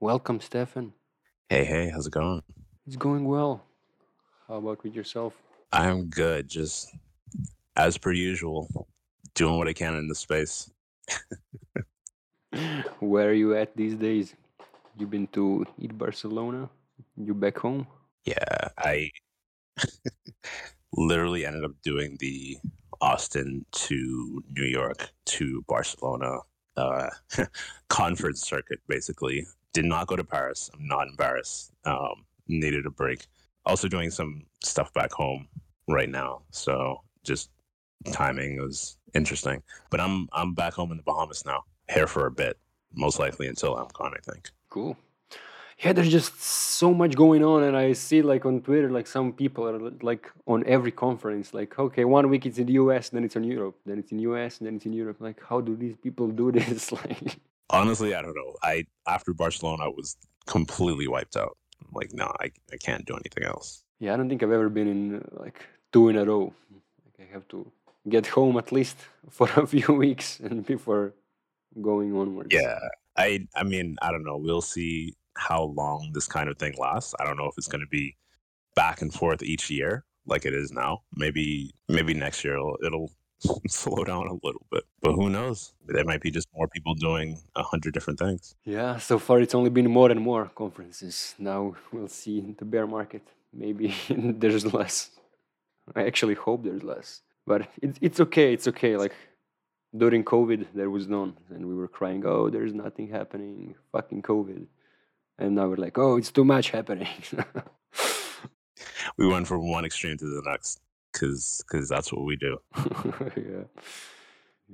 Welcome, Stefen. Hey, hey, how's it going? It's going well. How about with yourself? I'm good, just as per usual, doing what I can in the space. Where are you at these days? You been to ETH Barcelona? You back home? Yeah, I literally ended up doing the Austin to New York to Barcelona uh, conference circuit, basically. Did not go to Paris. I'm not embarrassed. Um, needed a break. Also doing some stuff back home right now. So just timing was interesting. But I'm I'm back home in the Bahamas now. Here for a bit, most likely until I'm gone, I think. Cool. Yeah, there's just so much going on, and I see like on Twitter, like some people are like on every conference, like okay, one week it's in the US, then it's in Europe, then it's in the US, then it's in Europe. Like, how do these people do this? like, Honestly, I don't know. I after Barcelona I was completely wiped out. I'm like, no, I, I can't do anything else. yeah, I don't think I've ever been in like two in a row. Like, I have to get home at least for a few weeks and before going onwards. Yeah. I I mean, I don't know. We'll see how long this kind of thing lasts. I don't know if it's going to be back and forth each year like it is now. Maybe maybe next year it'll, it'll slow down a little bit. But who knows? There might be just more people doing a hundred different things. Yeah, so far it's only been more and more conferences. Now we'll see in the bear market. Maybe there's less. I actually hope there's less. But it's it's okay. It's okay. Like during COVID, there was none, and we were crying, "Oh, there's nothing happening. Fucking COVID." And now we're like, "Oh, it's too much happening." We went from one extreme to the next because because that's what we do. yeah,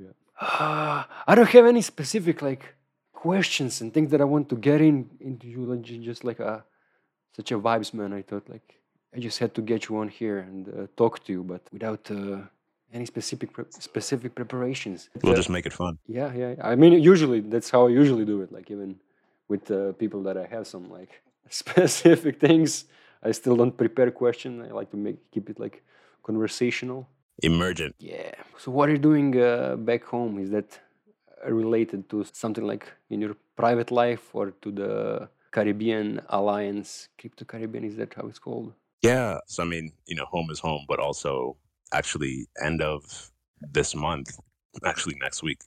yeah. Ah, I don't have any specific like questions and things that I want to get in into you. Like just like a such a vibes man. I thought like I just had to get you on here and uh, talk to you, but without uh, any specific pre- specific preparations. We'll Uh, just make it fun. yeah, yeah. I mean, usually that's how I usually do it. Like even with uh, people that I have some like specific things, I still don't prepare question. I like to make keep it like conversational. Emergent. Yeah. So what are you doing uh, back home? Is that related to something like in your private life or to the Caribbean Alliance, Crypto Caribbean? Is that how it's called? Yeah. So I mean, you know, home is home, but also actually end of this month, actually next week.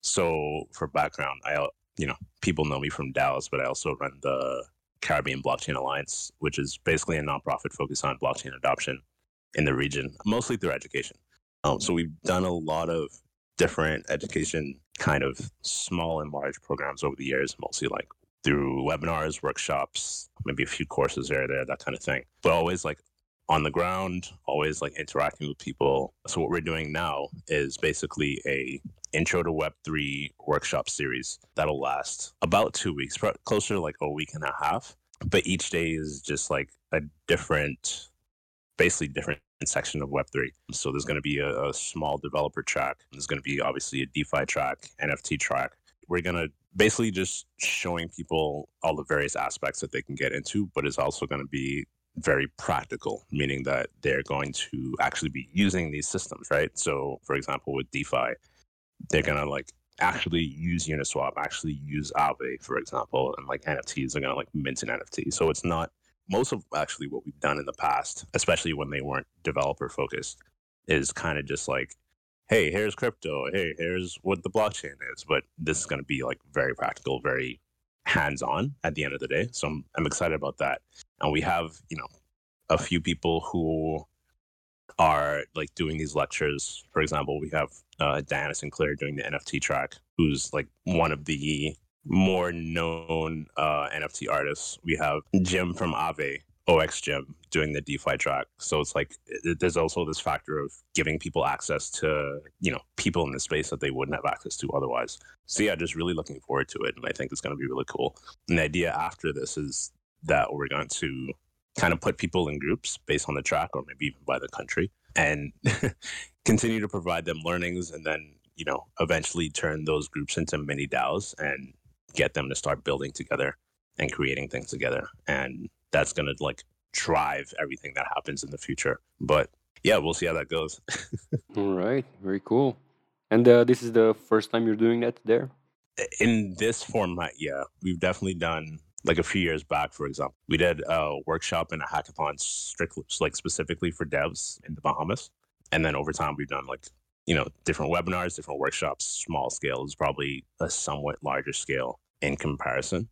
So for background, I you know, people know me from DAOs, but I also run the Caribbean Blockchain Alliance, which is basically a nonprofit focused on blockchain adoption in the region, mostly through education. Um, so we've done a lot of different education kind of small and large programs over the years, mostly like through webinars, workshops, maybe a few courses here or there, that kind of thing. But always like on the ground, always like interacting with people. So what we're doing now is basically a intro to Web3 workshop series that'll last about two weeks, closer to like a week and a half. But each day is just like a different, basically different section of Web3. So there's going to be a, a small developer track. There's going to be obviously a DeFi track, NFT track. We're going to basically just showing people all the various aspects that they can get into, but it's also going to be very practical, meaning that they're going to actually be using these systems, right? So, for example, with DeFi, they're going to like actually use Uniswap, actually use Aave, for example, and like NFTs are going to like mint an NFT. So it's not most of actually what we've done in the past, especially when they weren't developer focused, is kind of just like, hey, here's crypto, hey, here's what the blockchain is. But this is going to be like very practical, very hands on at the end of the day. So I'm, I'm excited about that. And we have, you know, a few people who are like doing these lectures. For example, we have uh, Diana Sinclair doing the NFT track, who's like one of the more known uh, NFT artists. We have Jim from Aave, OX Jim, doing the DeFi track. So it's like it, there's also this factor of giving people access to you know people in the space that they wouldn't have access to otherwise. So yeah, just really looking forward to it, and I think it's going to be really cool. And the idea after this is that we're going to kind of put people in groups based on the track or maybe even by the country and continue to provide them learnings and then you know eventually turn those groups into mini DAOs and get them to start building together and creating things together and that's going to like drive everything that happens in the future but yeah we'll see how that goes All right, very cool. And uh, this is the first time you're doing that there. in this format yeah we've definitely done like a few years back, for example, we did a workshop and a hackathon strictly like specifically for devs in the Bahamas. And then over time, we've done like, you know, different webinars, different workshops, small scale is probably a somewhat larger scale in comparison.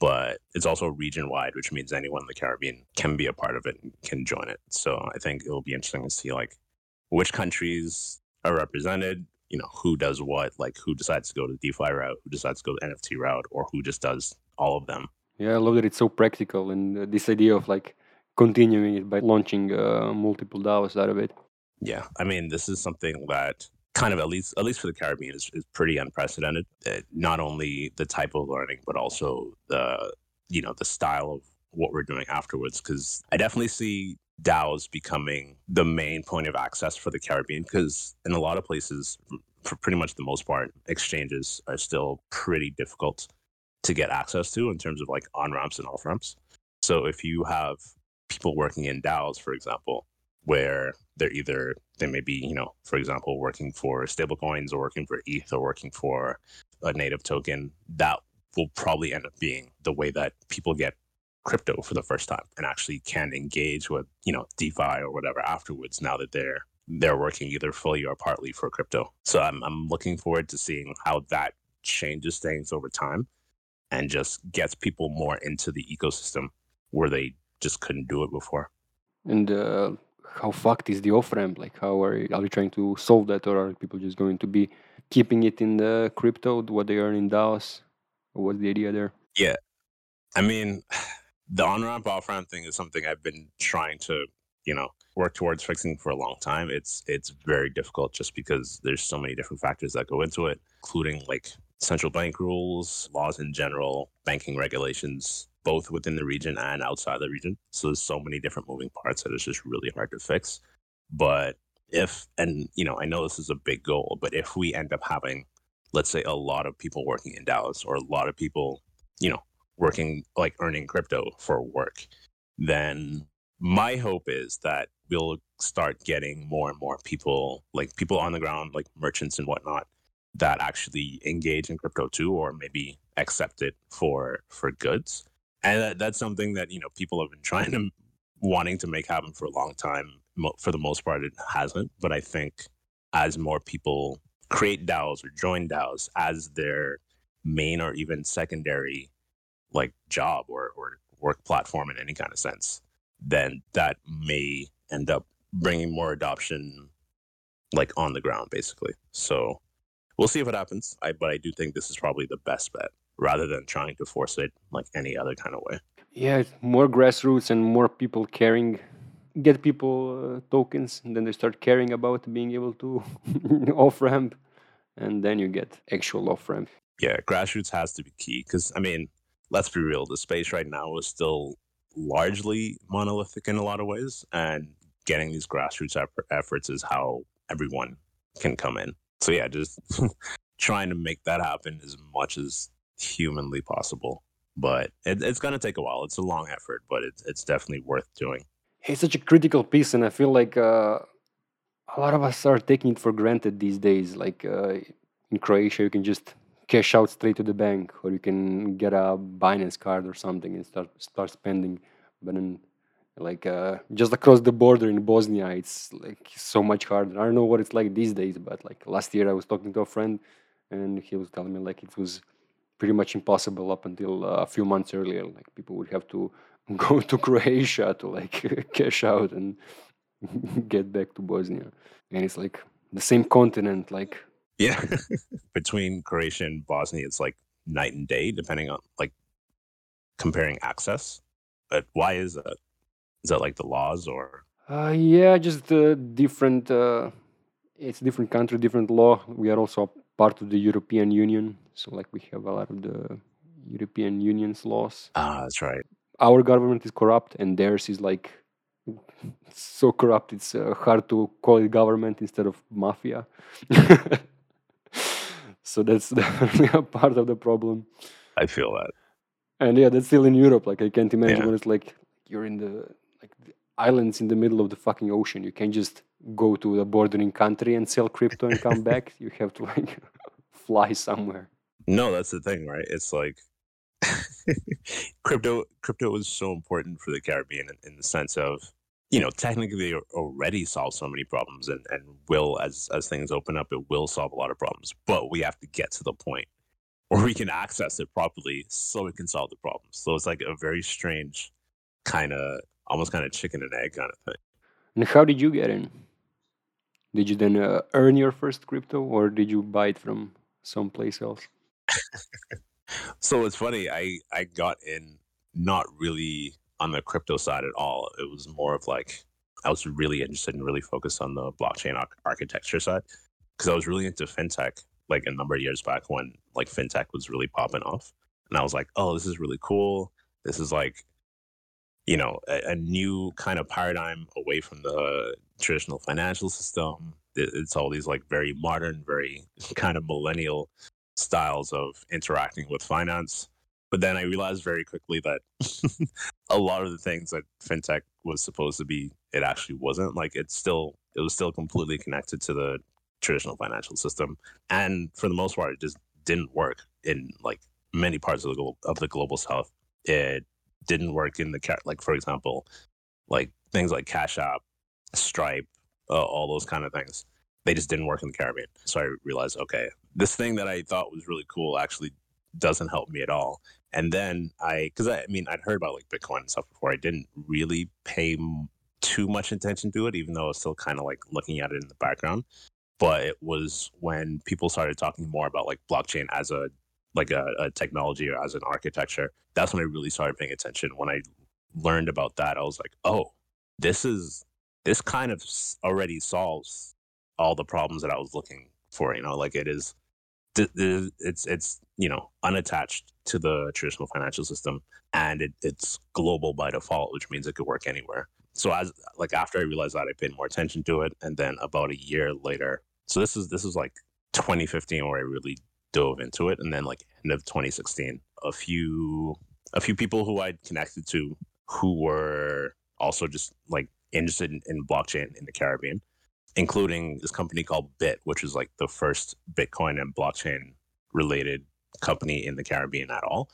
But it's also region wide, which means anyone in the Caribbean can be a part of it and can join it. So I think it'll be interesting to see like which countries are represented, you know, who does what, like who decides to go to the DeFi route, who decides to go the NFT route, or who just does all of them. Yeah, I love that it's so practical and uh, this idea of like continuing it by launching uh, multiple DAOs out of it. Yeah, I mean, this is something that kind of at least at least for the Caribbean is, is pretty unprecedented. Uh, not only the type of learning, but also the you know the style of what we're doing afterwards. Because I definitely see DAOs becoming the main point of access for the Caribbean. Because in a lot of places, for pretty much the most part, exchanges are still pretty difficult to get access to in terms of like on ramps and off ramps. So if you have people working in DAOs, for example, where they're either they may be, you know, for example, working for stablecoins or working for ETH or working for a native token, that will probably end up being the way that people get crypto for the first time and actually can engage with, you know, DeFi or whatever afterwards now that they're they're working either fully or partly for crypto. So I'm I'm looking forward to seeing how that changes things over time and just gets people more into the ecosystem where they just couldn't do it before. And uh, how fucked is the off ramp? Like, how are you, are you trying to solve that, or are people just going to be keeping it in the crypto, what they earn in DAOs? What's the idea there? Yeah, I mean, the on ramp off ramp thing is something I've been trying to, you know, work towards fixing for a long time. It's it's very difficult just because there's so many different factors that go into it, including like central bank rules, laws in general, banking regulations, both within the region and outside the region. So there's so many different moving parts that it's just really hard to fix. But if, and you know, I know this is a big goal, but if we end up having, let's say, a lot of people working in DAOs or a lot of people, you know, working like earning crypto for work, then my hope is that we'll start getting more and more people, like people on the ground, like merchants and whatnot, that actually engage in crypto too, or maybe accept it for for goods. And that, that's something that you know people have been trying to wanting to make happen for a long time. For the most part, it hasn't. But I think as more people create DAOs or join DAOs as their main or even secondary like job or, or work platform in any kind of sense, then that may end up bringing more adoption like on the ground basically. So we'll see if it happens. I, but I do think this is probably the best bet rather than trying to force it like any other kind of way. Yeah, more grassroots and more people caring. Get people uh, tokens, and then they start caring about being able to off ramp, and then you get actual off ramp. Yeah, grassroots has to be key because I mean, let's be real. The space right now is still largely monolithic in a lot of ways, and getting these grassroots efforts is how everyone can come in so yeah, just trying to make that happen as much as humanly possible. But it, it's going to take a while. It's a long effort, but it, it's definitely worth doing. It's such a critical piece, and I feel like uh, a lot of us are taking it for granted these days. Like uh, in Croatia, you can just cash out straight to the bank, or you can get a Binance card or something and start start spending. But in like uh, just across the border in Bosnia, it's like so much harder. I don't know what it's like these days, but like last year I was talking to a friend, and he was telling me like it was pretty much impossible up until uh, a few months earlier. Like people would have to go to Croatia to like cash out and get back to Bosnia, and it's like the same continent. Like yeah, between Croatia and Bosnia, it's like night and day, depending on like comparing access. But why is that? Is that like the laws or? Uh, yeah, just uh, different. Uh, it's different country, different law. We are also part of the European Union, so like we have a lot of the European Union's laws. Ah, that's right. Our government is corrupt, and theirs is like so corrupt. It's uh, hard to call it government instead of mafia. so that's definitely a part of the problem. I feel that. And yeah, that's still in Europe. Like I can't imagine yeah. when it's like you're in the like the islands in the middle of the fucking ocean. You can't just go to the bordering country and sell crypto and come back. You have to like fly somewhere. No, that's the thing, right? It's like crypto crypto is so important for the Caribbean in, in, the sense of you know technically they already solve so many problems and, and will as as things open up it will solve a lot of problems but we have to get to the point where we can access it properly so we can solve the problems so it's like a very strange kind of almost kind of chicken and egg kind of thing and how did you get in did you then uh, earn your first crypto or did you buy it from someplace else so it's funny. I I got in not really on the crypto side at all. It was more of like I was really interested and really focused on the blockchain architecture side because I was really into fintech like a number of years back when like fintech was really popping off, and I was like, oh, this is really cool. This is like you know a, a new kind of paradigm away from the traditional financial system. It's all these like very modern, very kind of millennial styles of interacting with finance. But then I realized very quickly that a lot of the things that fintech was supposed to be, it actually wasn't. Like it's still, it was still completely connected to the traditional financial system, and for the most part, it just didn't work in like many parts of the global, of the global south. It didn't work in the car like, for example, like things like Cash App, Stripe, uh, all those kind of things they just didn't work in the Caribbean. So I realized, okay, this thing that I thought was really cool actually doesn't help me at all. And then I, because I, I, mean, I'd heard about like Bitcoin and stuff before. I didn't really pay too much attention to it, even though I was still kind of like looking at it in the background. But it was when people started talking more about like blockchain as a like a, a technology or as an architecture. That's when I really started paying attention. When I learned about that, I was like, oh, this is this kind of already solves all the problems that I was looking for. You know, like it is, it's it's you know unattached to the traditional financial system, and it, it's global by default, which means it could work anywhere. So as like after I realized that, I paid more attention to it, and then about a year later, so this is this is like 2015 where I really dove into it, and then like end of 2016, a few a few people who I'd connected to who were also just like interested in, in blockchain in the Caribbean including this company called Bit, which is like the first Bitcoin and blockchain related company in the Caribbean at all.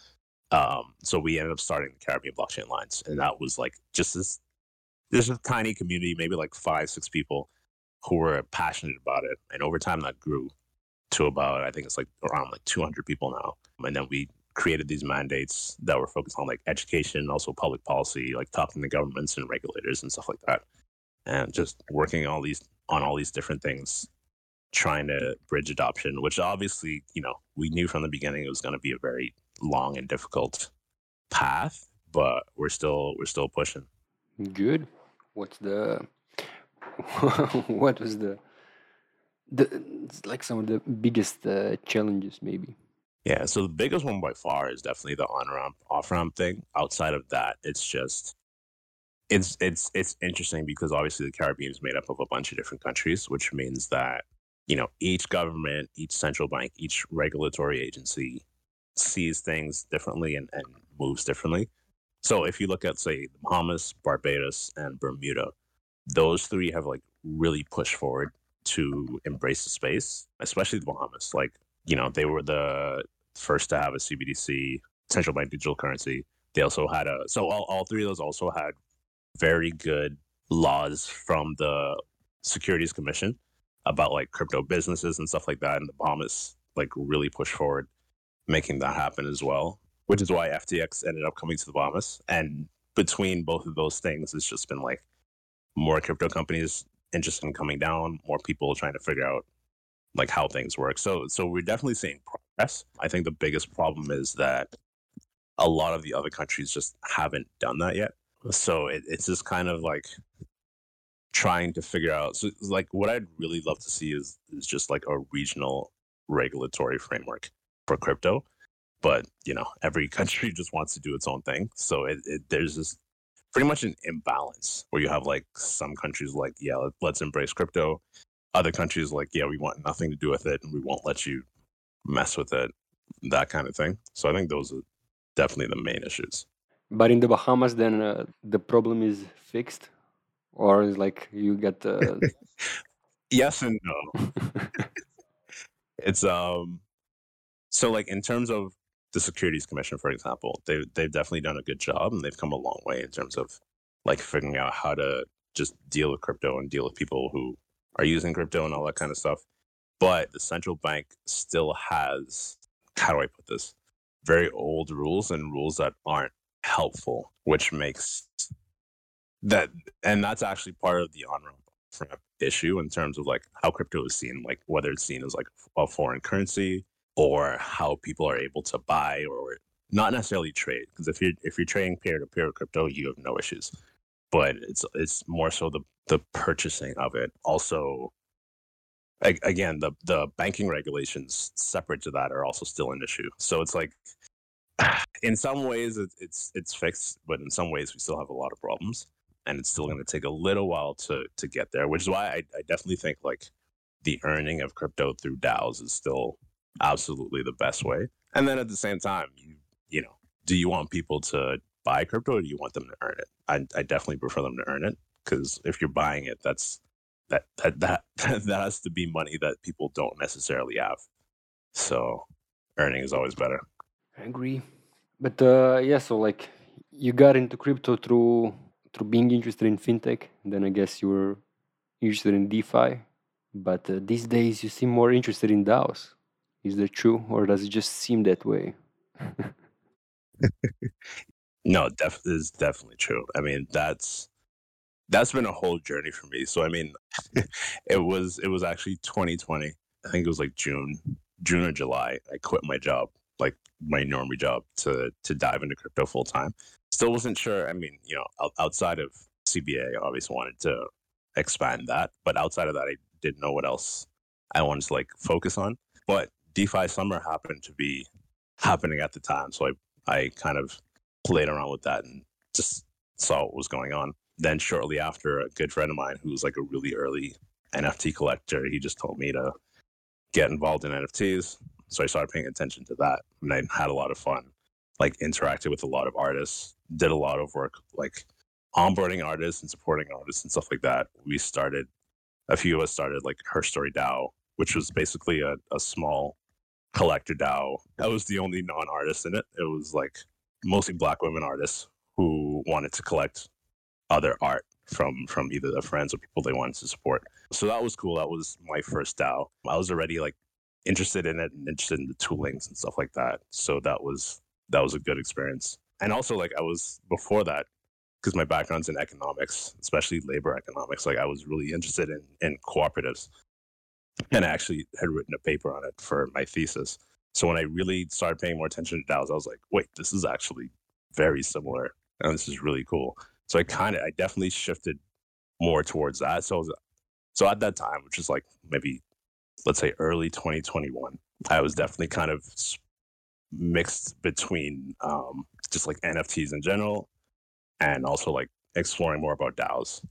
Um, so we ended up starting the Caribbean Blockchain Alliance, and that was like just this. A tiny community, maybe like five, six people, who were passionate about it, and over time that grew to about I think it's like around like 200 people now. And then we created these mandates that were focused on like education, also public policy, like talking to governments and regulators and stuff like that, and just working all these on all these different things trying to bridge adoption which obviously you know we knew from the beginning it was going to be a very long and difficult path but we're still we're still pushing. Good. What's the what was the the like some of the biggest uh, challenges maybe yeah so the biggest one by far is definitely the on ramp off ramp thing outside of that it's just it's it's it's interesting because obviously the Caribbean is made up of a bunch of different countries, which means that you know each government, each central bank, each regulatory agency sees things differently and, and moves differently. So if you look at say the Bahamas, Barbados, and Bermuda, those three have like really pushed forward to embrace the space, especially the Bahamas. Like you know they were the first to have a CBDC, central bank digital currency. They also had a so all, all three of those also had very good laws from the Securities Commission about like crypto businesses and stuff like that. And the Bahamas like really pushed forward making that happen as well, which is why FTX ended up coming to the Bahamas. And between both of those things, it's just been like more crypto companies interested in coming down, more people trying to figure out like how things work. So so we're definitely seeing progress. I think the biggest problem is that a lot of the other countries just haven't done that yet. So it, it's just kind of like trying to figure out. So like what I'd really love to see is is just like a regional regulatory framework for crypto. But you know, every country just wants to do its own thing. So it, it there's this pretty much an imbalance where you have like some countries like yeah let's embrace crypto other countries like yeah we want nothing to do with it and we won't let you mess with it that kind of thing so i think those are definitely the main issues but in the Bahamas, then uh, the problem is fixed, or is like you get. Uh... yes and no. it's um, so like in terms of the Securities Commission, for example, they they've definitely done a good job and they've come a long way in terms of like figuring out how to just deal with crypto and deal with people who are using crypto and all that kind of stuff. But the central bank still has how do I put this? Very old rules and rules that aren't helpful, which makes that and that's actually part of the on ramp issue in terms of like how crypto is seen, like whether it's seen as like a foreign currency or how people are able to buy or not necessarily trade. Because if you're if you're trading peer to peer crypto, you have no issues. But it's it's more so the the purchasing of it. Also, again, the the banking regulations separate to that are also still an issue. So it's like in some ways it's it's, it's fixed, but in some ways we still have a lot of problems and it's still going to take a little while to to get there. Which is why I, I definitely think like the earning of crypto through DAOs is still absolutely the best way. And then at the same time, you you know, do you want people to buy crypto or do you want them to earn it? I, I definitely prefer them to earn it because if you're buying it, that's that that that that has to be money that people don't necessarily have. So earning is always better. I agree. But uh, yeah, so like you got into crypto through through being interested in fintech. Then I guess you were interested in DeFi. But uh, these days you seem more interested in DAOs. Is that true, or does it just seem that way? no, def- is definitely true. I mean, that's that's been a whole journey for me. So I mean, it was it was actually 2020. I think it was like June, June or July. I quit my job, like my normie job, to to dive into crypto full time. Still wasn't sure. I mean, you know, outside of CBA, I obviously wanted to expand that, but outside of that, I didn't know what else I wanted to like focus on. But DeFi Summer happened to be happening at the time. So I, I kind of played around with that and just saw what was going on. Then shortly after, a good friend of mine who was like a really early NFT collector, he just told me to get involved in NFTs. So I started paying attention to that and I had a lot of fun, like interacted with a lot of artists, did a lot of work, like onboarding artists and supporting artists and stuff like that. We started, a few of us started like Her Story DAO, which was basically a, a small collector DAO. That was the only non artist in it. It was like mostly black women artists who wanted to collect other art from from either their friends or people they wanted to support. So that was cool. That was my first DAO. I was already like interested in it and interested in the toolings and stuff like that. So that was that was a good experience. And also like I was before that because my background's in economics, especially labor economics. Like I was really interested in in cooperatives and I actually had written a paper on it for my thesis. So when I really started paying more attention to DAOs, I was like, wait, this is actually very similar, and this is really cool. So I kind of, I definitely shifted more towards that. So, was, so at that time, which is like maybe, let's say early 2021, I was definitely kind of mixed between um, just like NFTs in general, and also like exploring more about DAOs.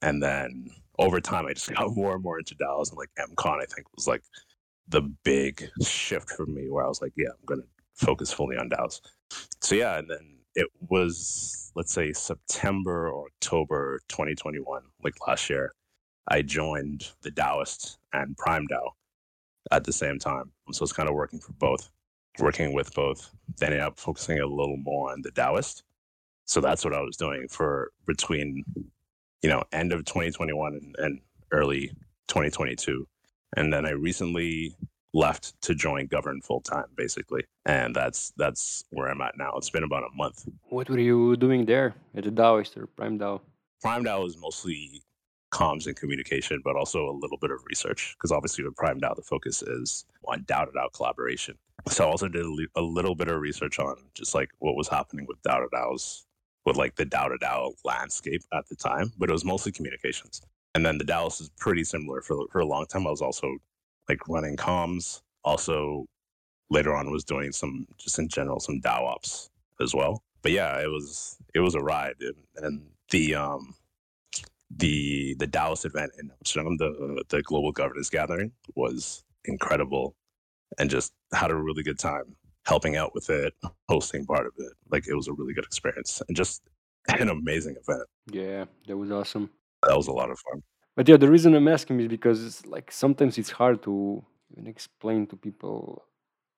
And then over time, I just got more and more into DAOs, and like MCon, I think was like the big shift for me, where I was like, yeah, I'm gonna focus fully on DAOs. So yeah, and then it was let's say September or October 2021, like last year, I joined the DAOist and Prime DAO at the same time. So it's kind of working for both, working with both. Then ended up focusing a little more on the DAOist. So that's what I was doing for between you know, end of 2021 and, and early 2022. And then I recently left to join Govrn full time, basically, and that's that's where I'm at now. It's been about a month. What were you doing there at the Daoist or Prime DAO? Prime DAO is mostly comms and communication, but also a little bit of research because obviously with Prime DAO the focus is on DAO to DAO collaboration. So I also did a, little bit of research on just like what was happening with DAO to DAOs with like the DAO to DAO landscape at the time, but it was mostly communications. And then the DAOist is pretty similar for for a long time. I was also like running comms. Also, later on was doing some just in general some DAO ops as well. But yeah, it was it was a ride, and, and the um the the DAOist event in Amsterdam, the the global governance gathering, was incredible, and just had a really good time helping out with it, hosting part of it. Like it was a really good experience and just an amazing event. Yeah, that was awesome. That was a lot of fun. But yeah, the reason I'm asking is because it's like sometimes it's hard to even explain to people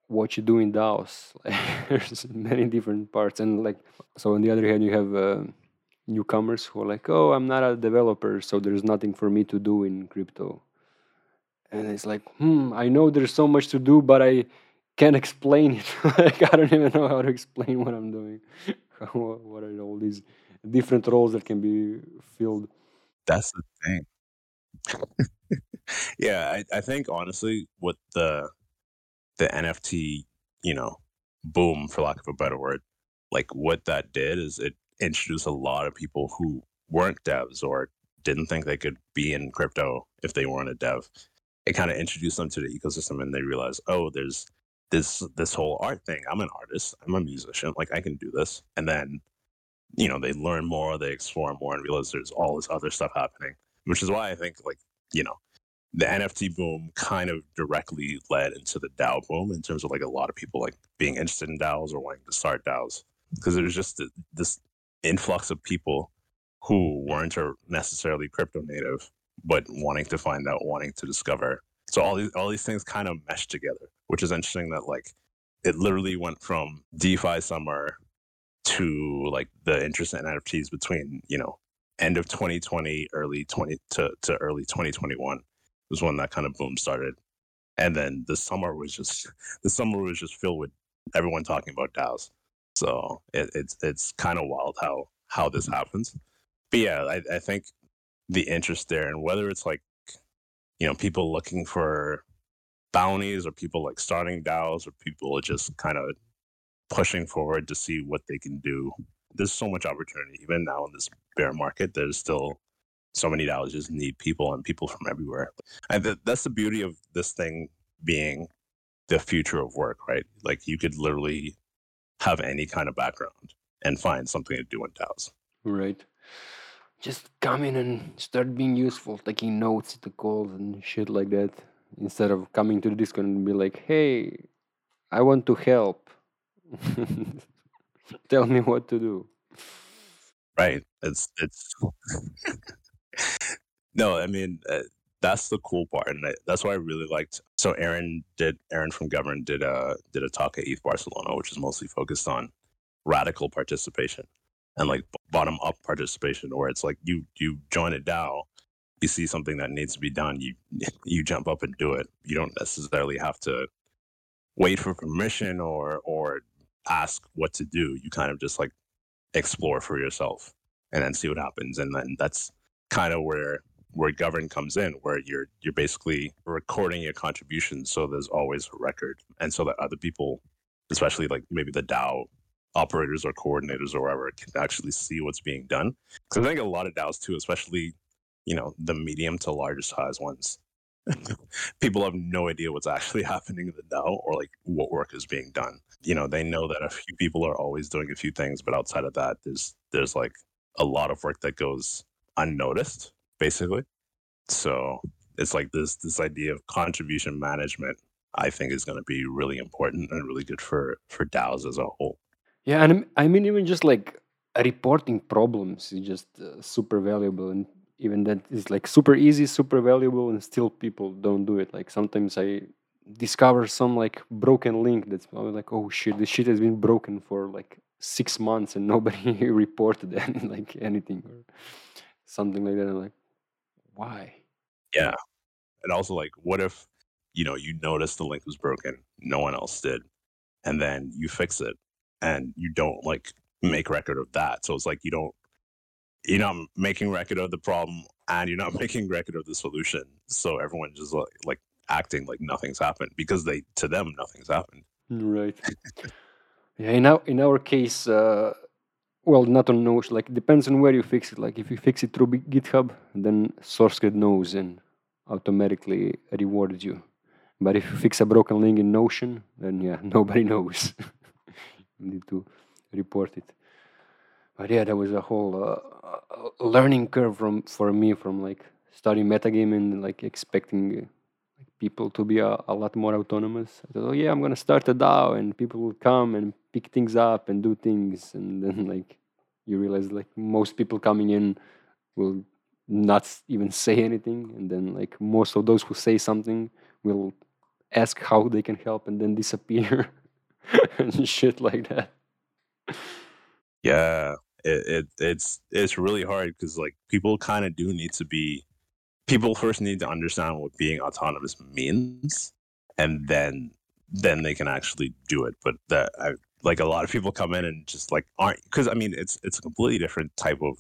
what you do in DAOs. There's many different parts, and like so. On the other hand, you have uh, newcomers who are like, "Oh, I'm not a developer, so there's nothing for me to do in crypto." And it's like, hmm, I know there's so much to do, but I can't explain it. like I don't even know how to explain what I'm doing. what are all these different roles that can be filled? That's the thing. yeah, I, I think honestly, what the the NFT, you know, boom, for lack of a better word, like what that did is it introduced a lot of people who weren't devs or didn't think they could be in crypto if they weren't a dev. It kind of introduced them to the ecosystem and they realized, oh, there's this this whole art thing. I'm an artist, I'm a musician, like I can do this. And then, you know, they learn more, they explore more and realize there's all this other stuff happening. Which is why I think like, you know, the NFT boom kind of directly led into the DAO boom in terms of like a lot of people like being interested in DAOs or wanting to start DAOs because there's just this influx of people who weren't necessarily crypto native but wanting to find out, wanting to discover. So all these all these things kind of mesh together, which is interesting. That like it literally went from DeFi summer to like the interest in NFTs between you know end of 2020, early 20 to, to early 2021 was when that kind of boom started. And then the summer was just the summer was just filled with everyone talking about DAOs. So it, it's it's kind of wild how how this mm-hmm. happens. But yeah, I, I think the interest there and whether it's like you know people looking for bounties or people like starting DAOs or people just kind of pushing forward to see what they can do. There's so much opportunity even now in this bear market. There's still so many DAOs just need people and people from everywhere. And th- that's the beauty of this thing being the future of work, right? Like you could literally have any kind of background and find something to do in DAOs. Right. Just come in and start being useful, taking notes at the calls and shit like that. Instead of coming to the Discord and be like, hey, I want to help. Tell me what to do. Right. It's it's no, I mean uh, that's the cool part, and I, that's why I really liked. So Aaron did Aaron from Govrn did a did a talk at ETH Barcelona, which is mostly focused on radical participation and like bottom up participation, where it's like you you join a DAO, you see something that needs to be done, you you jump up and do it. You don't necessarily have to wait for permission or or ask what to do. You kind of just like explore for yourself and then see what happens, and then that's kind of where where Govrn comes in where you're you're basically recording your contributions so there's always a record and so that other people especially like maybe the dao operators or coordinators or whatever can actually see what's being done because i think a lot of daos too especially you know the medium to larger size ones people have no idea what's actually happening in the dao or like what work is being done you know they know that a few people are always doing a few things but outside of that there's there's like a lot of work that goes unnoticed, basically. So it's like this this idea of contribution management. I think is going to be really important and really good for for DAOs as a whole. Yeah, and I mean even just like reporting problems is just uh, super valuable, and even that is like super easy, super valuable, and still people don't do it. Like sometimes I discover some like broken link that's like, oh shit, this shit has been broken for like six months and nobody reported any, like anything or something like that. I'm like, why? Yeah. And also like what if, you know, you notice the link was broken, no one else did, and then you fix it and you don't like make record of that. So it's like you don't you're not making record of the problem and you're not making record of the solution. So everyone just like, like acting like nothing's happened because they to them nothing's happened. Right. Yeah, in our in our case, uh, well, not on Notion. Like depends on where you fix it. Like if you fix it through GitHub, then SourceCred knows and automatically rewards you. But if you fix a broken link in Notion, then yeah, nobody knows. you need to report it. But yeah, that was a whole uh, learning curve from for me from like studying metagaming and like expecting people to be a, a lot more autonomous. I thought, oh yeah, I'm gonna start a DAO, and people will come and pick things up and do things, and then like you realize like most people coming in will not even say anything, and then like most of those who say something will ask how they can help and then disappear and shit like that. Yeah, it, it it's it's really hard because like people kind of do need to be people first need to understand what being autonomous means, and then then they can actually do it. But that I, like a lot of people come in and just like aren't because I mean it's it's a completely different type of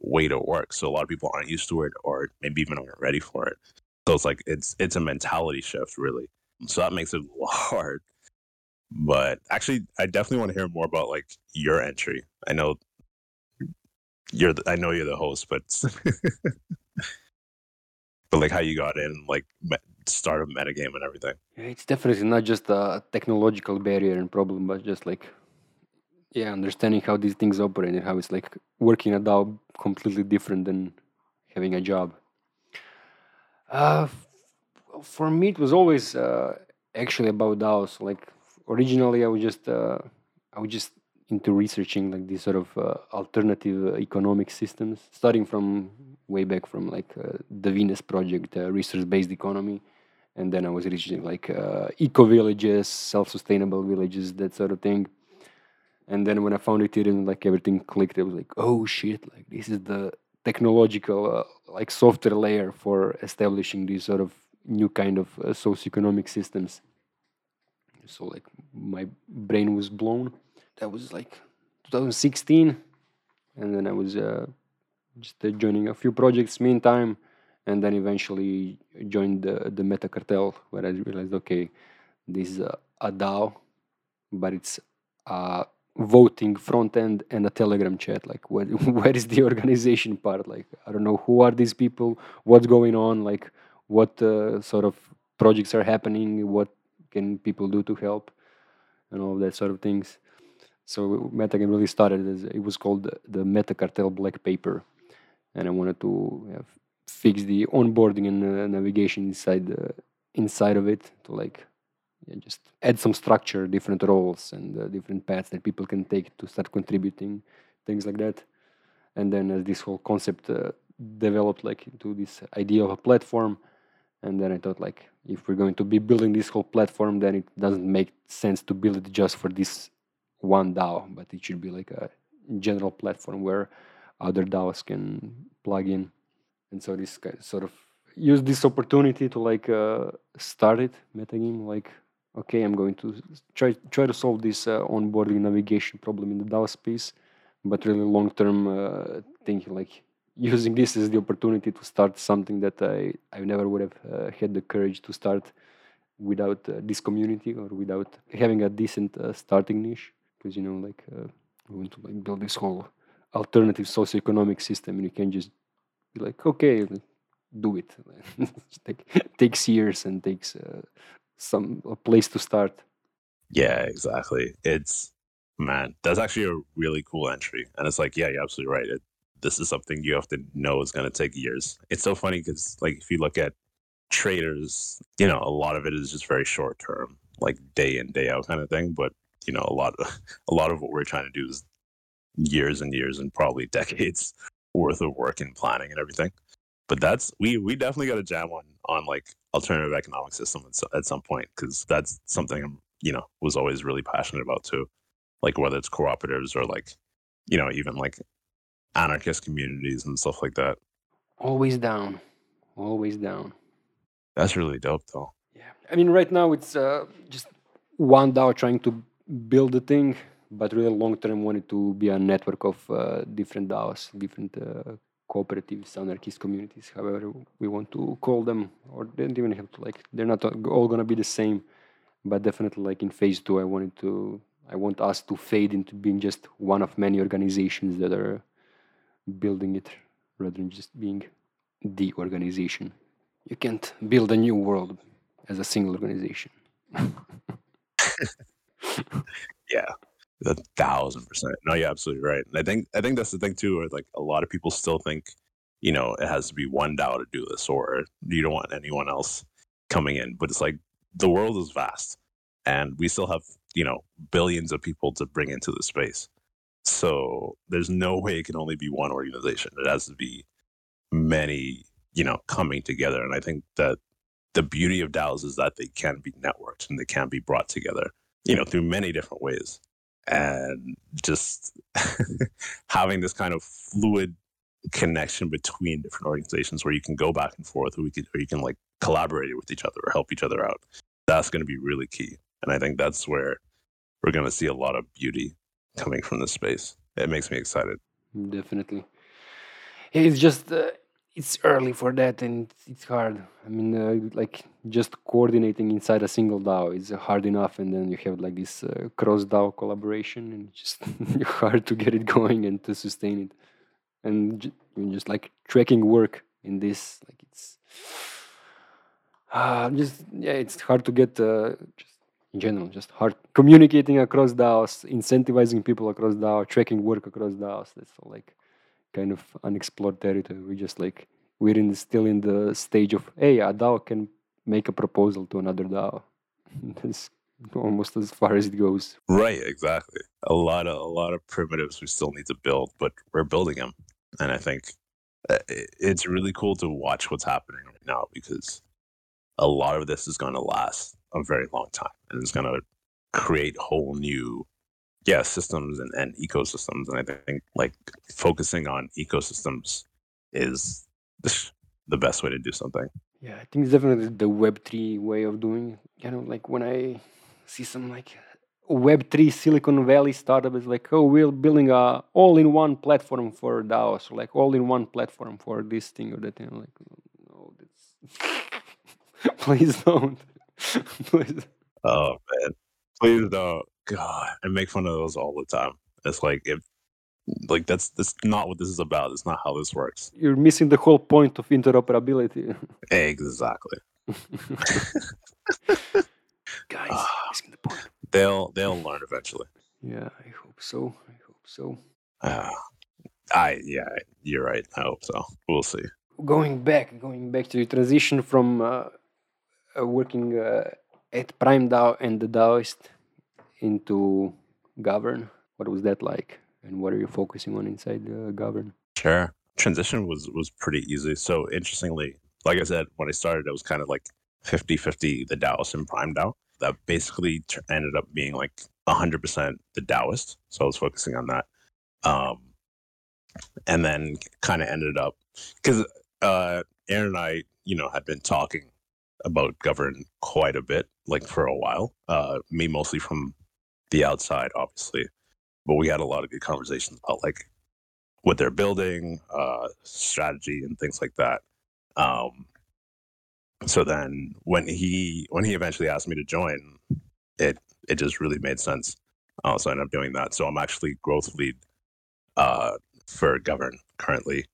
way to work. So a lot of people aren't used to it or maybe even aren't ready for it. So it's like it's it's a mentality shift really. So that makes it hard. But actually I definitely want to hear more about like your entry. I know you're the, I know you're the host, but but like how you got in, like start a metagame and everything. It's definitely not just a technological barrier and problem, but just like yeah, understanding how these things operate and how it's like working a DAO completely different than having a job. Uh, for me, it was always uh, actually about DAOs. Like originally, I was just uh, I was just into researching like these sort of uh, alternative economic systems, starting from way back from like uh, the Venus project, uh, resource-based economy, and then I was researching like uh, eco villages, self-sustainable villages, that sort of thing. And then when I found Ethereum, like everything clicked. I was like, oh shit! Like this is the technological uh, like software layer for establishing these sort of new kind of uh, socioeconomic systems. So like my brain was blown that was like 2016 and then i was uh, just uh, joining a few projects meantime. And then eventually joined the, the MetaCartel where i realized okay this is a, dao but it's a voting front end and a telegram chat. Like where, where is the organization part? Like i don't know who are these people what's going on like what uh, sort of projects are happening what can people do to help and all that sort of things so Metagame really started as it was called the, Meta Cartel Black Paper, and I wanted to fix the onboarding and uh, navigation inside the, inside of it to like yeah, just add some structure, different roles, and uh, different paths that people can take to start contributing, things like that. And then as this whole concept uh, developed like into this idea of a platform, and then I thought like if we're going to be building this whole platform, then it doesn't make sense to build it just for this one DAO, but it should be like a general platform where other DAOs can plug in. And so this sort of use this opportunity to like uh, start it metagame. Like, okay, I'm going to try try to solve this uh, onboarding navigation problem in the DAO space, but really long term uh, thinking like using this as the opportunity to start something that I I never would have uh, had the courage to start without uh, this community or without having a decent uh, starting niche because you know like uh, we want to like build this whole alternative socioeconomic system and you can just be like okay do it. Take, takes years and takes uh, some a place to start. Yeah exactly. It's man that's actually a really cool entry and it's like yeah you're absolutely right. It, this is something you have to know is going to take years. It's so funny because like if you look at traders you know a lot of it is just very short term like day in day out kind of thing but you know a lot of a lot of what we're trying to do is years and years and probably decades worth of work and planning and everything. But that's we we definitely got to jam on on like alternative economic system at, at some point because that's something i'm you know was always really passionate about too. Like whether it's cooperatives or like you know even like anarchist communities and stuff like that. Always down. Always down. That's really dope though. Yeah. I mean right now it's uh, just one dao trying to build the thing, but really long term wanted to be a network of uh, different DAOs, different uh, cooperatives, anarchist communities, however we want to call them, or they don't even have to like they're not all gonna be the same, but definitely like in phase two, I wanted to I want us to fade into being just one of many organizations that are building it rather than just being the organization. You can't build a new world as a single organization. yeah, a thousand percent. No, you're absolutely right. And I think I think that's the thing too. Where like a lot of people still think, you know, it has to be one DAO to do this, or you don't want anyone else coming in. But it's like the world is vast, and we still have you know billions of people to bring into the space. So there's no way it can only be one organization. It has to be many, you know, coming together. And I think that the beauty of DAOs is that they can be networked and they can be brought together, you know, through many different ways. And just having this kind of fluid connection between different organizations where you can go back and forth or, we or you can like collaborate with each other or help each other out. That's going to be really key. And I think that's where we're going to see a lot of beauty coming from this space. It makes me excited. Definitely. It's just uh, it's early for that and it's hard. I mean, uh, like just coordinating inside a single DAO is hard enough, and then you have like this uh, cross DAO collaboration, and just hard to get it going and to sustain it. And j- just like tracking work in this, like it's uh, just yeah, it's hard to get uh, just in general, just hard communicating across DAOs, incentivizing people across DAO, tracking work across DAOs. That's all like kind of unexplored territory. We just like we're in still in the stage of hey, a DAO can make a proposal to another DAO. That's almost as far as it goes. Right, exactly. A lot of a lot of primitives we still need to build, but we're building them, and I think uh, it's really cool to watch what's happening right now because a lot of this is going to last a very long time, and it's going to create whole new yeah systems and, and ecosystems and i think like focusing on ecosystems is the best way to do something Yeah, I think it's definitely the Web3 way of doing it. You know, like when I see some like Web3 Silicon Valley startup is like, oh, we're building a all-in-one platform for DAOs, or like all-in-one platform for this thing or that thing. I'm like, no, that's please don't. please. oh man please don't god i make fun of those all the time it's like if like that's that's not what this is about it's not how this works You're missing the whole point of interoperability. exactly Guys, Ah. missing the point. they'll they'll learn eventually Yeah, I hope so. I hope so. uh, i yeah you're right i hope so we'll see going back, going back to the transition from uh, uh, working uh, at Prime DAO and the DAOist into Govrn. What was that like, and what are you focusing on inside uh, Govrn? Sure. Transition was was pretty easy. So interestingly, like I said, when I started, it was kind of like 50-50 the DAOist and Prime DAO. That basically t- ended up being like 100% the DAOist. So I was focusing on that. Um, and then kind of ended up because uh, Aaron and I, you know, had been talking about Govrn quite a bit, like for a while. Uh, me mostly from the outside, obviously, but we had a lot of good conversations about like what they're building, uh, strategy, and things like that. Um, so then when he when he eventually asked me to join, it it just really made sense. Uh, so I ended up doing that. So I'm actually growth lead uh, for Govrn currently,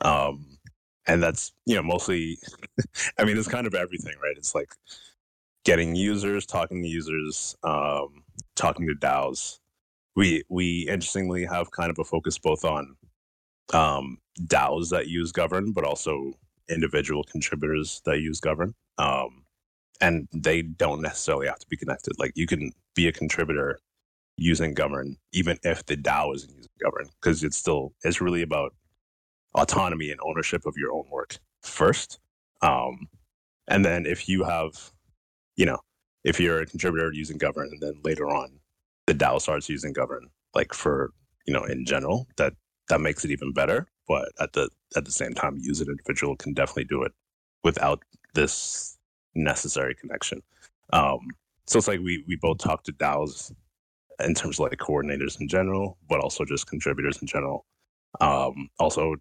um, and that's you know mostly. I mean, it's kind of everything, right? It's like getting users, talking to users, um, talking to DAOs. We we interestingly have kind of a focus both on um, DAOs that use Govrn, but also individual contributors that use Govrn. Um, and they don't necessarily have to be connected. Like you can be a contributor using Govrn, even if the DAO isn't using Govrn, because it's still it's really about autonomy and ownership of your own work first. Um, and then if you have, you know, if you're a contributor using Govrn, and then later on the DAO starts using Govrn, like for you know in general, that that makes it even better. But at the at the same time, use an individual can definitely do it without this necessary connection. Um, so it's like we we both talk to DAOs in terms of like coordinators in general, but also just contributors in general. Um, also,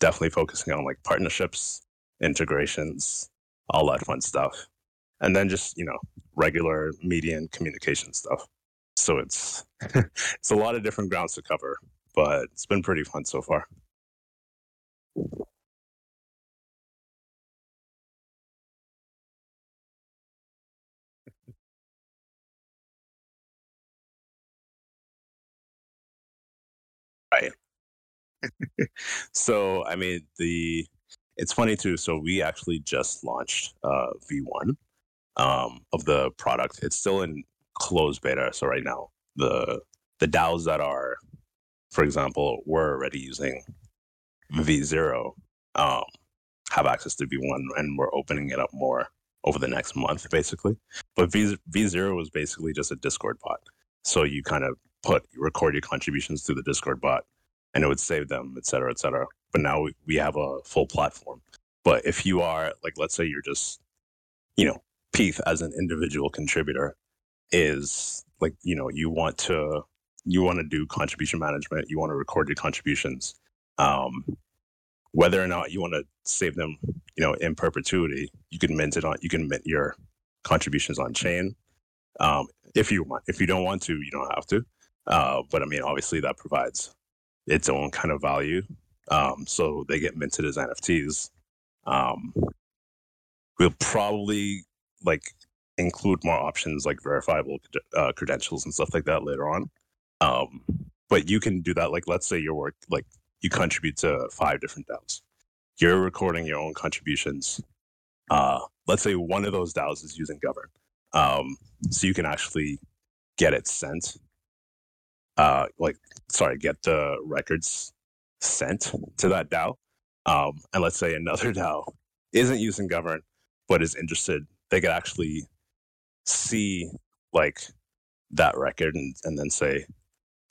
definitely focusing on like partnerships, integrations, all that fun stuff, and then just you know regular media and communication stuff. So it's it's a lot of different grounds to cover, but it's been pretty fun so far. Right. so I mean the it's funny too. So we actually just launched uh, V1 um, of the product. It's still in closed beta. So right now the the DAOs that are, for example, we're already using V0 um, have access to V1, and we're opening it up more over the next month, basically. But V V0 was basically just a Discord bot. So you kind of put record your contributions through the Discord bot, and it would save them, et cetera, et cetera. But now we, we have a full platform. But if you are like, let's say you're just, you know, Peth as an individual contributor is like, you know, you want to you want to do contribution management, you want to record your contributions. Um, whether or not you want to save them, you know, in perpetuity, you can mint it on you can mint your contributions on chain. Um, if you want, if you don't want to, you don't have to. Uh, but I mean, obviously, that provides its own kind of value. Um, so they get minted as NFTs. Um, we'll probably like include more options like verifiable uh, credentials and stuff like that later on. Um, but you can do that. Like, let's say your work, like you contribute to five different DAOs. You're recording your own contributions. Uh, let's say one of those DAOs is using Govrn. Um, so you can actually get it sent. Uh, like, sorry, get the records sent to that DAO. Um, and let's say another DAO isn't using Govrn, but is interested, they could actually see like that record and, and then say,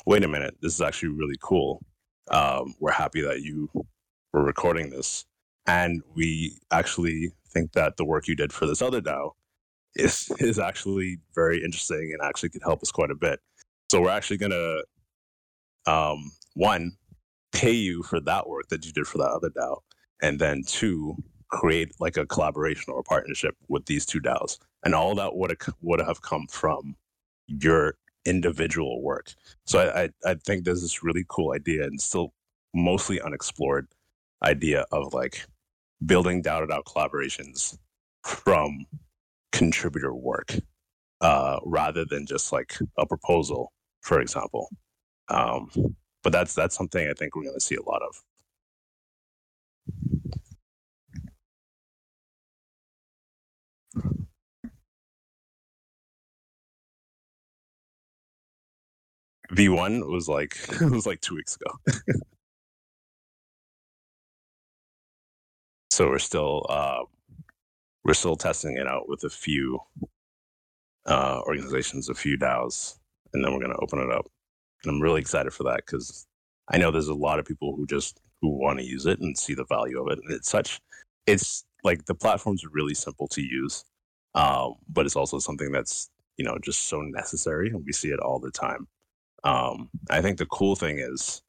wait a minute, this is actually really cool. Um, we're happy that you were recording this. And we actually think that the work you did for this other DAO is, is actually very interesting and actually could help us quite a bit. So we're actually going to, um, one, pay you for that work that you did for that other DAO. And then two, create like a collaboration or a partnership with these two DAOs. And all that would have, would have come from your individual work. So I, I, I think there's this really cool idea and still mostly unexplored idea of like building to DAO collaborations from contributor work uh, rather than just like a proposal, for example. Um, but that's that's something I think we're going to see a lot of. V1 was like it was like two weeks ago. so we're still uh, we're still testing it out with a few uh, organizations, a few DAOs, and then we're going to open it up. And I'm really excited for that because I know there's a lot of people who just who want to use it and see the value of it. And it's such, it's like the platform's really simple to use, um, but it's also something that's you know just so necessary, and we see it all the time. Um, I think the cool thing is,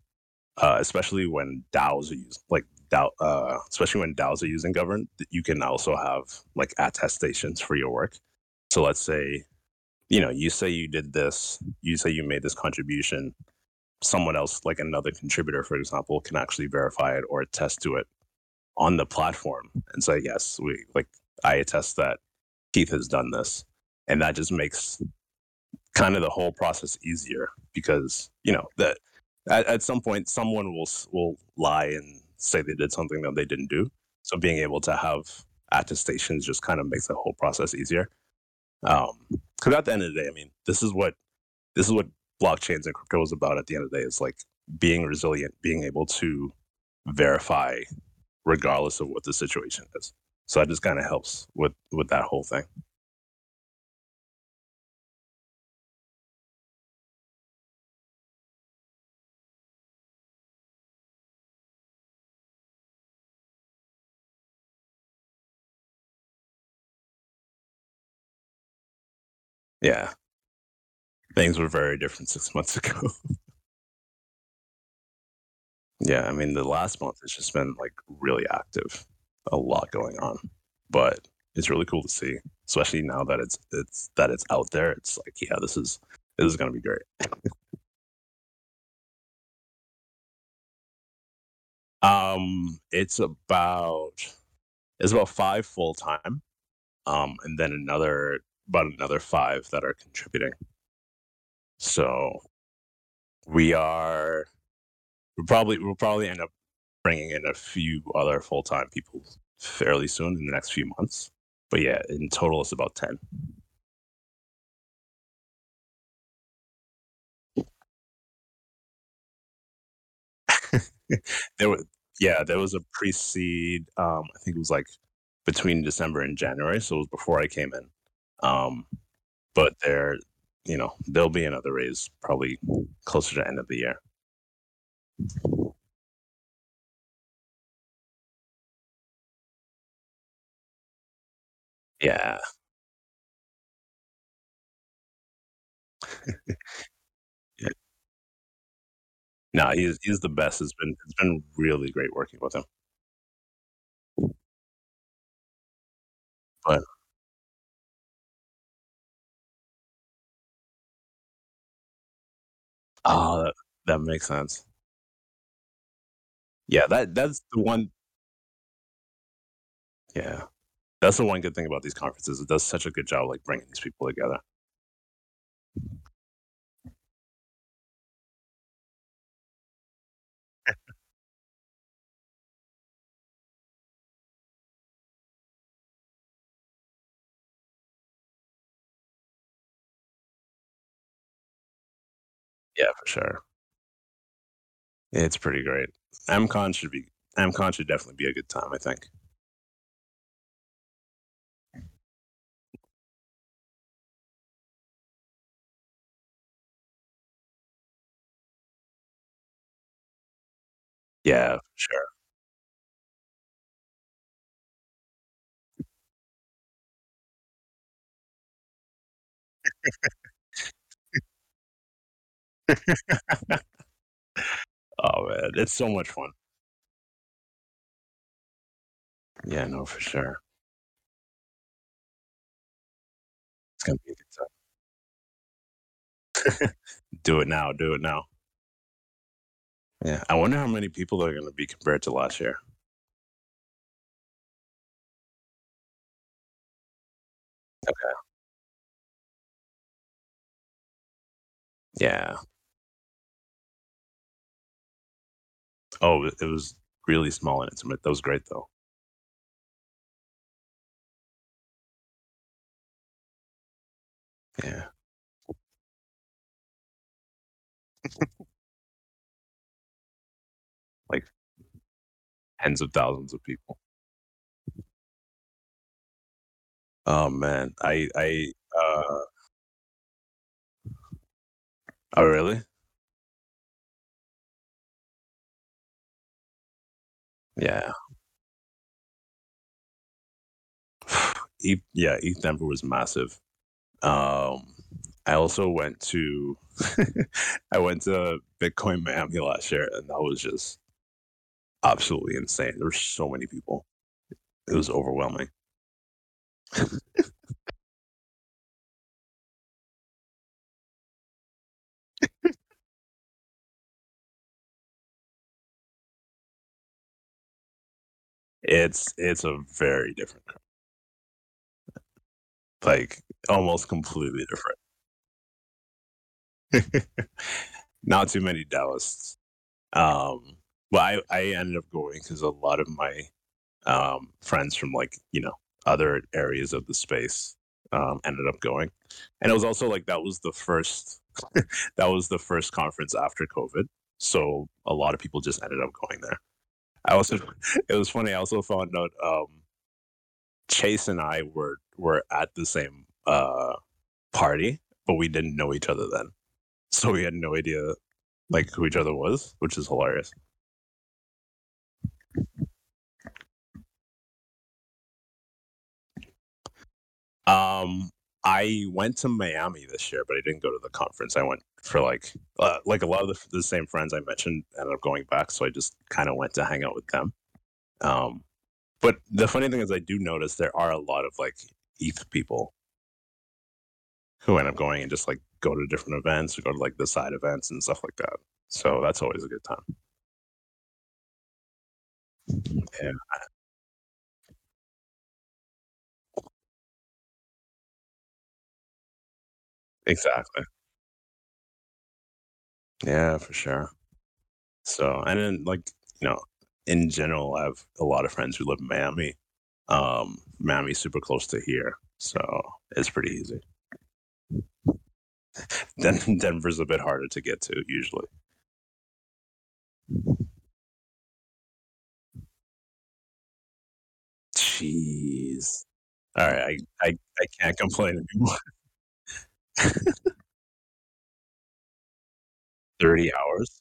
uh, especially when DAOs are used, like DAO, uh, especially when DAOs are using Govrn, you can also have like attestations for your work. So let's say, you know, you say you did this, you say you made this contribution, someone else, like another contributor, for example, can actually verify it or attest to it on the platform and say, yes, we like I attest that Keith has done this. And that just makes kind of the whole process easier because you know that at, at some point someone will will lie and say they did something that they didn't do. So being able to have attestations just kind of makes the whole process easier. Because um, at the end of the day, I mean, this is what this is what blockchains and crypto is about. At the end of the day, is like being resilient, being able to verify regardless of what the situation is. So that just kind of helps with with that whole thing. Yeah. Things were very different six months ago. Yeah, I mean, the last month has just been like really active, a lot going on, but it's really cool to see, especially now that it's it's that it's out there. It's like, yeah, this is this is gonna be great. um, it's about it's about five full time, um, and then another about another five that are contributing. So we are we probably we'll probably end up bringing in a few other full time people fairly soon in the next few months. But yeah, in total it's about ten. there was yeah, there was a pre-seed. Um, I think it was like between December and January, so it was before I came in. Um, but there, you know, there'll be another raise probably closer to end of the year. Yeah. Yeah. No, he's he's the best. It's been it's been really great working with him. But Oh, that that makes sense. Yeah, that that's the one Yeah. That's the one good thing about these conferences. It does such a good job, like, bringing these people together. Yeah, for sure. It's pretty great. MCon should be AmCon should definitely be a good time, I think. Yeah, sure. Oh, man, it's so much fun. Yeah, no, for sure. It's gonna be a good time. Do it now, do it now. Yeah, I wonder how many people are gonna be compared to last year. Okay. Yeah. Oh, it was really small and intimate. That was great, though. Yeah. Like, tens of thousands of people. Oh, man. I I, uh Oh, really? Yeah. Yeah, ETH Denver was massive. Um, I also went to I went to Bitcoin Miami last year, and that was just absolutely insane. There were so many people. It was overwhelming. It's it's a very different crowd. Like, almost completely different. Not too many Daoists. Um, well, I I ended up going because a lot of my, um, friends from, like, you know, other areas of the space, um, ended up going. And it was also, like, that was the first that was the first conference after COVID, so a lot of people just ended up going there. I also it was funny, I also found out, um, Chase and I were were at the same, uh, party, but we didn't know each other then. So we had no idea, like, who each other was, which is hilarious. Um, I went to Miami this year, but I didn't go to the conference. I went for, like uh, like, a lot of the the same friends I mentioned ended up going back, so I just kinda went to hang out with them. Um, but the funny thing is I do notice there are a lot of, like, ETH people who end up going and just, like, go to different events or go to, like, the side events and stuff like that. So that's always a good time. Yeah. Exactly. Yeah, for sure. So and then, like, you know, in general, I have a lot of friends who live in Miami. Um, Miami's super close to here, so it's pretty easy. Den Denver's a bit harder to get to usually. Jeez. Jeez. Alright, I I I can't complain anymore. 30 hours?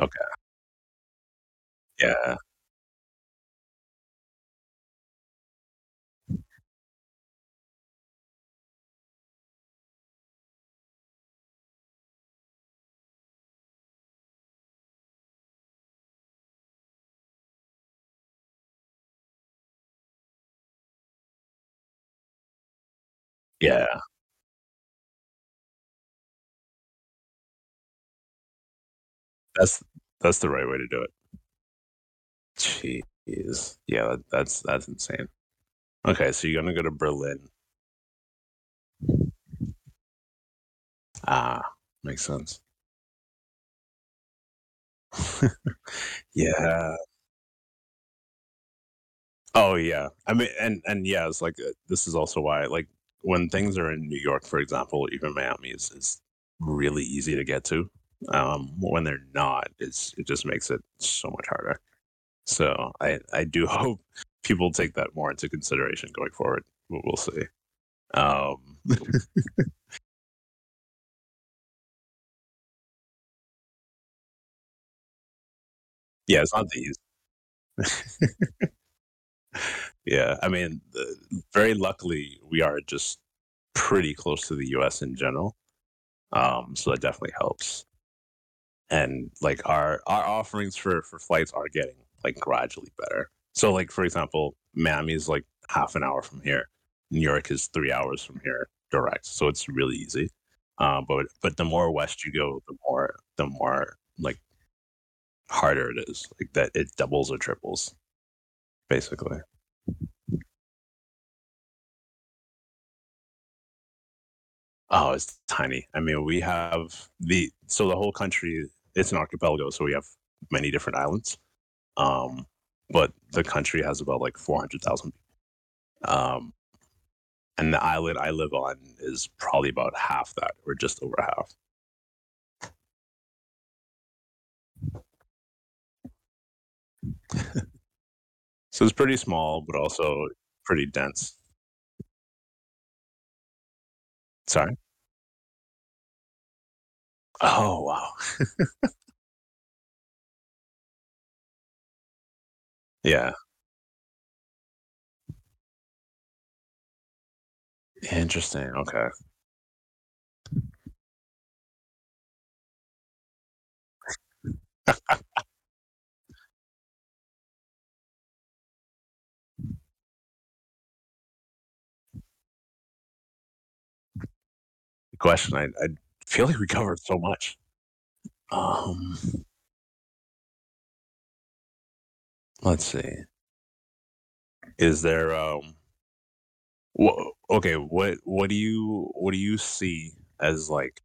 Okay. Yeah. Yeah. That's that's the right way to do it. Jeez. Yeah, that that's that's insane. Okay, so you're gonna go to Berlin. Ah, makes sense. Yeah. Oh, yeah. I mean and and, yeah, it's like, uh, this is also why, like, when things are in New York, for example, even Miami is is really easy to get to. Um, when they're not, it's it just makes it so much harder. So, I I do hope people take that more into consideration going forward, but we'll see. Um Yeah, it's not the Yeah, I mean, the very luckily, we are just pretty close to the US in general, um, so that definitely helps. And, like, our our offerings for for flights are getting, like, gradually better. So, like, for example, Miami is, like, half an hour from here. New York is 3 hours from here direct, so it's really easy. Um, but but the more west you go, the more the more, like, harder it is, like, that it doubles or triples, basically. Oh, it's tiny. I mean, we have the so the whole country, it's an archipelago, so we have many different islands, um, but the country has about, like, 400,000 um, and the island I live on is probably about half that or just over half. So, it's pretty small, but also pretty dense. Sorry? Oh, wow. Yeah. Interesting, okay. Question, I I feel like we covered so much. Um let's see. Is there, um w okay, what what do you what do you see as, like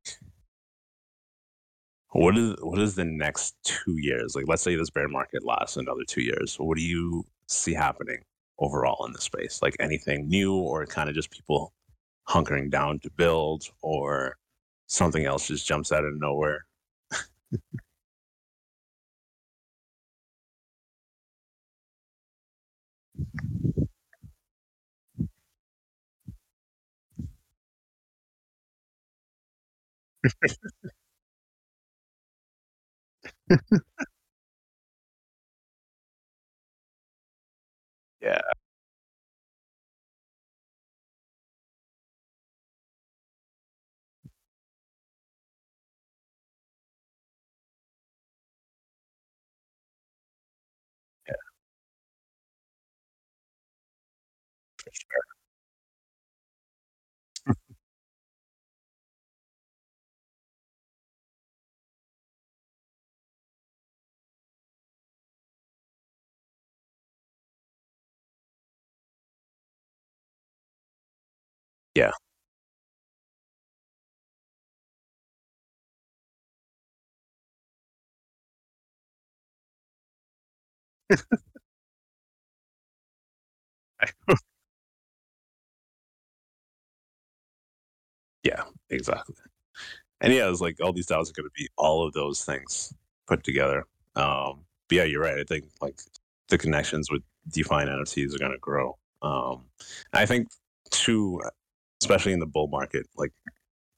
what is what is the next 2 years? Like, let's say this bear market lasts another 2 years. What do you see happening overall in the space? Like, anything new or kinda just people hunkering down to build or something else just jumps out of nowhere? Yeah. Yeah. Yeah, exactly. And, yeah, it's like all these DAOs are gonna be all of those things put together. Um, but, yeah, you're right, I think, like, the connections with DeFi and NFTs are gonna grow. Um, I think too, especially in the bull market, like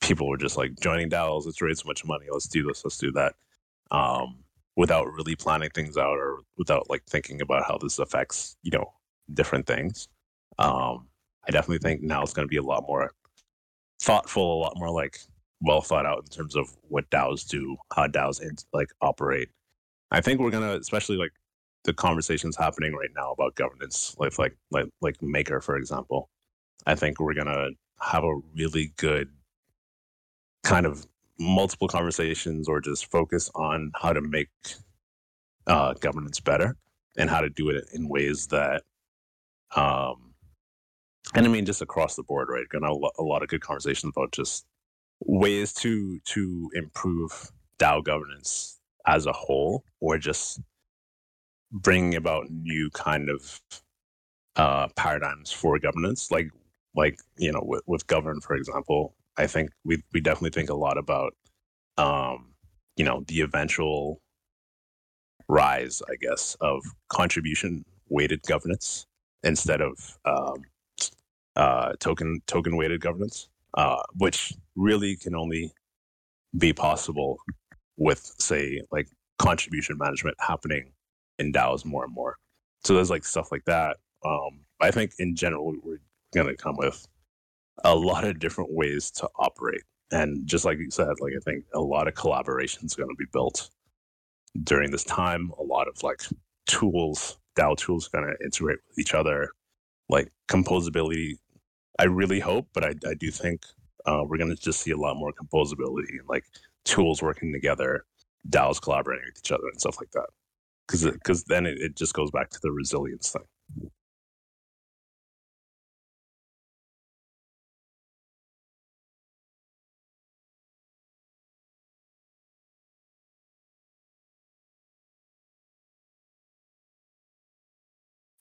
people were just like joining DAOs. Let's raise so much money. Let's do this. Let's do that. Um, without really planning things out or without like thinking about how this affects you know different things. Um, I definitely think now it's going to be a lot more thoughtful, a lot more like well thought out in terms of what DAOs do, how DAOs like operate. I think we're gonna, especially like the conversations happening right now about governance, like like like like Maker, for example. I think we're gonna have a really good kind of multiple conversations or just focus on how to make uh, governance better and how to do it in ways that um and i mean just across the board right? Gonna a lot of good conversations about just ways to to improve dao governance as a whole or just bringing about new kind of uh paradigms for governance. Like like you know with, with Govrn for example i think we we definitely think a lot about um you know the eventual rise, I guess, of contribution weighted governance instead of um, uh, token token weighted governance, uh, which really can only be possible with, say, like contribution management happening in DAOs more and more. So there's like stuff like that. Um, I think in general we're going to come with a lot of different ways to operate, and just like you said, like I think a lot of collaboration is going to be built during this time. A lot of like tools, DAO tools, kind of integrate with each other. Like composability, I really hope, but I, I do think uh, we're going to just see a lot more composability like tools working together, DAOs collaborating with each other and stuff like that. Because because then it, it just goes back to the resilience thing.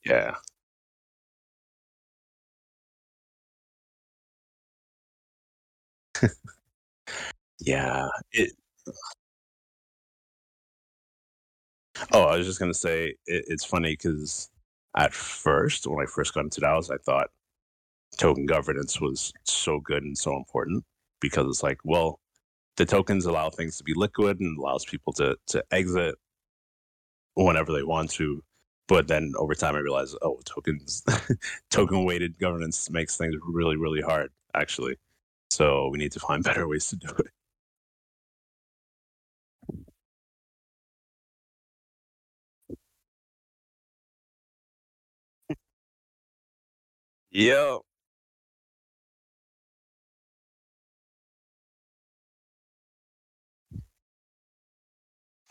Yeah. Yeah, it Oh, I was just gonna say it, it's funny because at first, when I first got into DAOs, I thought token governance was so good and so important because it's like, well, the tokens allow things to be liquid and allows people to to exit whenever they want to. But then over time, I realized, oh, tokens, token weighted governance makes things really, really hard, actually. So we need to find better ways to do it. Yeah.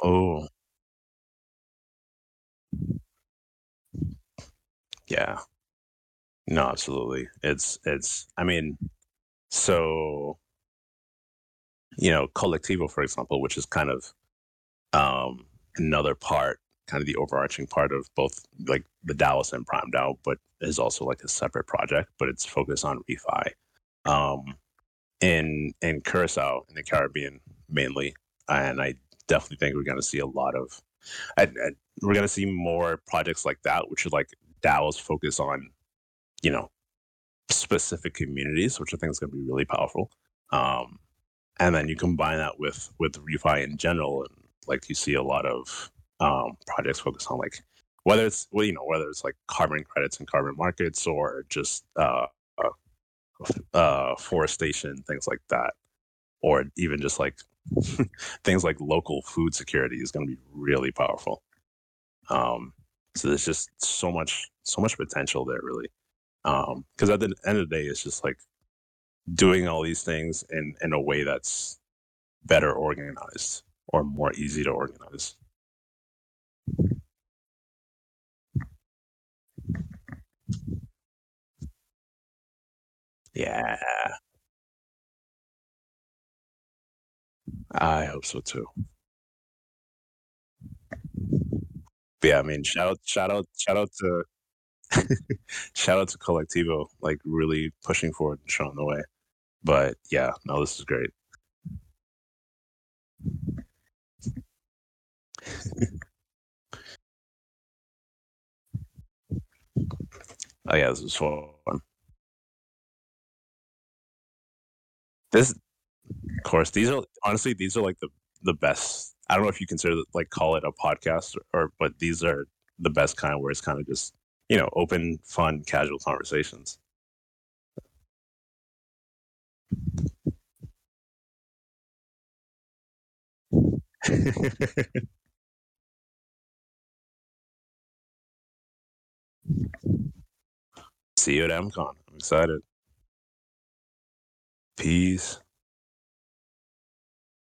Oh, yeah. No, absolutely. It's it's. I mean, so you know, Kolektivo, for example, which is kind of um, another part, kind of the overarching part of both like the DAOist and Prime DAO, but is also like a separate project, but it's focused on refi. Um, in in Curacao in the Caribbean mainly, and I definitely think we're to see a lot of. I, I, we're to see more projects like that, which are like DAOs focus on, you know, specific communities, which I think is going to be really powerful. Um, and then you combine that with with refi in general, and like you see a lot of um, projects focus on like whether it's well, you know whether it's like carbon credits and carbon markets or just uh, uh, uh, forestation things like that, or even just like things like local food security is going to be really powerful. Um, so there's just so much so much potential there, really. Because um, at the end of the day, it's just like doing all these things in in a way that's better organized or more easy to organize. Yeah, I hope so too. But yeah, I mean, shout out, shout out, shout out to shout out to Kolektivo, like really pushing forward and showing the way. But yeah, no, this is great. oh yeah, this is fun. This, of course, these are honestly these are like the the best. I don't know if you consider like call it a podcast or, or but these are the best kind where it's kind of just you know, open, fun, casual conversations. See you at MCon. I'm excited. Peace.